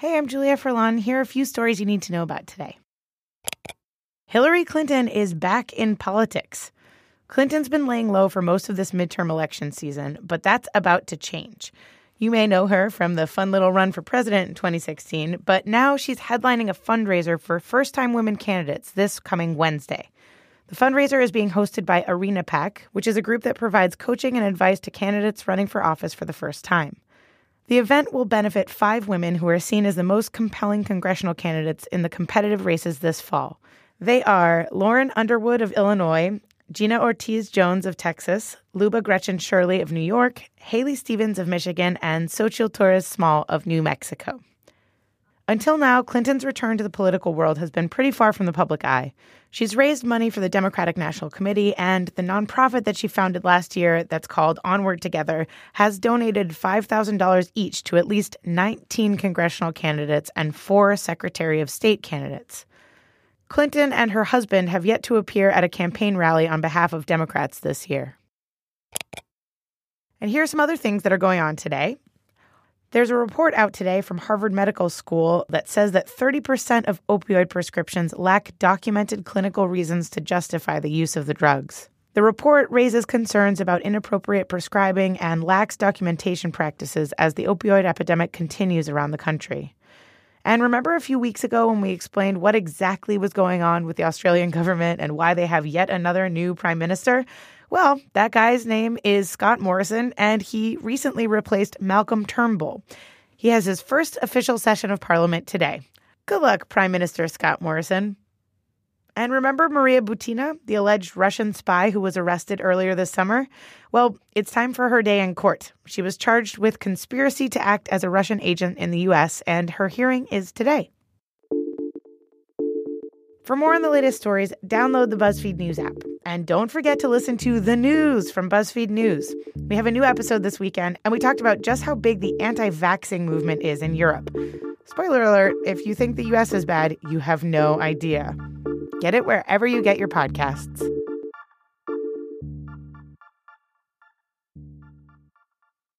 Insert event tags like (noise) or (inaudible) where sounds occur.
Hey, I'm Julia Furlan. Here are a few stories you need to know about today. Hillary Clinton is back in politics. Clinton's been laying low for most of this midterm election season, but that's about to change. You may know her from the fun little run for president in 2016, but now she's headlining a fundraiser for first time women candidates this coming Wednesday. The fundraiser is being hosted by Arena PAC, which is a group that provides coaching and advice to candidates running for office for the first time. The event will benefit five women who are seen as the most compelling congressional candidates in the competitive races this fall. They are Lauren Underwood of Illinois, Gina Ortiz Jones of Texas, Liuba Grechen Shirley of New York, Haley Stevens of Michigan, and Xochitl Torres Small of New Mexico. Until now, Clinton's return to the political world has been pretty far from the public eye. She's raised money for the Democratic National Committee, and the nonprofit that she founded last year, that's called Onward Together, has donated $5,000 each to at least 19 congressional candidates and four Secretary of State candidates. Clinton and her husband have yet to appear at a campaign rally on behalf of Democrats this year. And here are some other things that are going on today. There's a report out today from Harvard Medical School that says that 30% of opioid prescriptions lack documented clinical reasons to justify the use of the drugs. The report raises concerns about inappropriate prescribing and lax documentation practices as the opioid epidemic continues around the country. And remember a few weeks ago when we explained what exactly was going on with the Australian (laughs) government and why they have yet another new prime minister? Well, that guy's name is Scott Morrison, and he recently replaced Malcolm Turnbull. He has his first official session of Parliament today. Good luck, Prime Minister Scott Morrison. And remember Maria Butina, the alleged Russian spy who was arrested earlier this summer? Well, it's time for her day in court. She was charged with conspiracy to act as a Russian agent in the U.S., and her hearing is today. For more on the latest stories, download the BuzzFeed News app. And don't forget to listen to The News from BuzzFeed News. We have a new episode this weekend, and we talked about just how big the anti vaxxing movement is in Europe. Spoiler alert if you think the US is bad, you have no idea. Get it wherever you get your podcasts.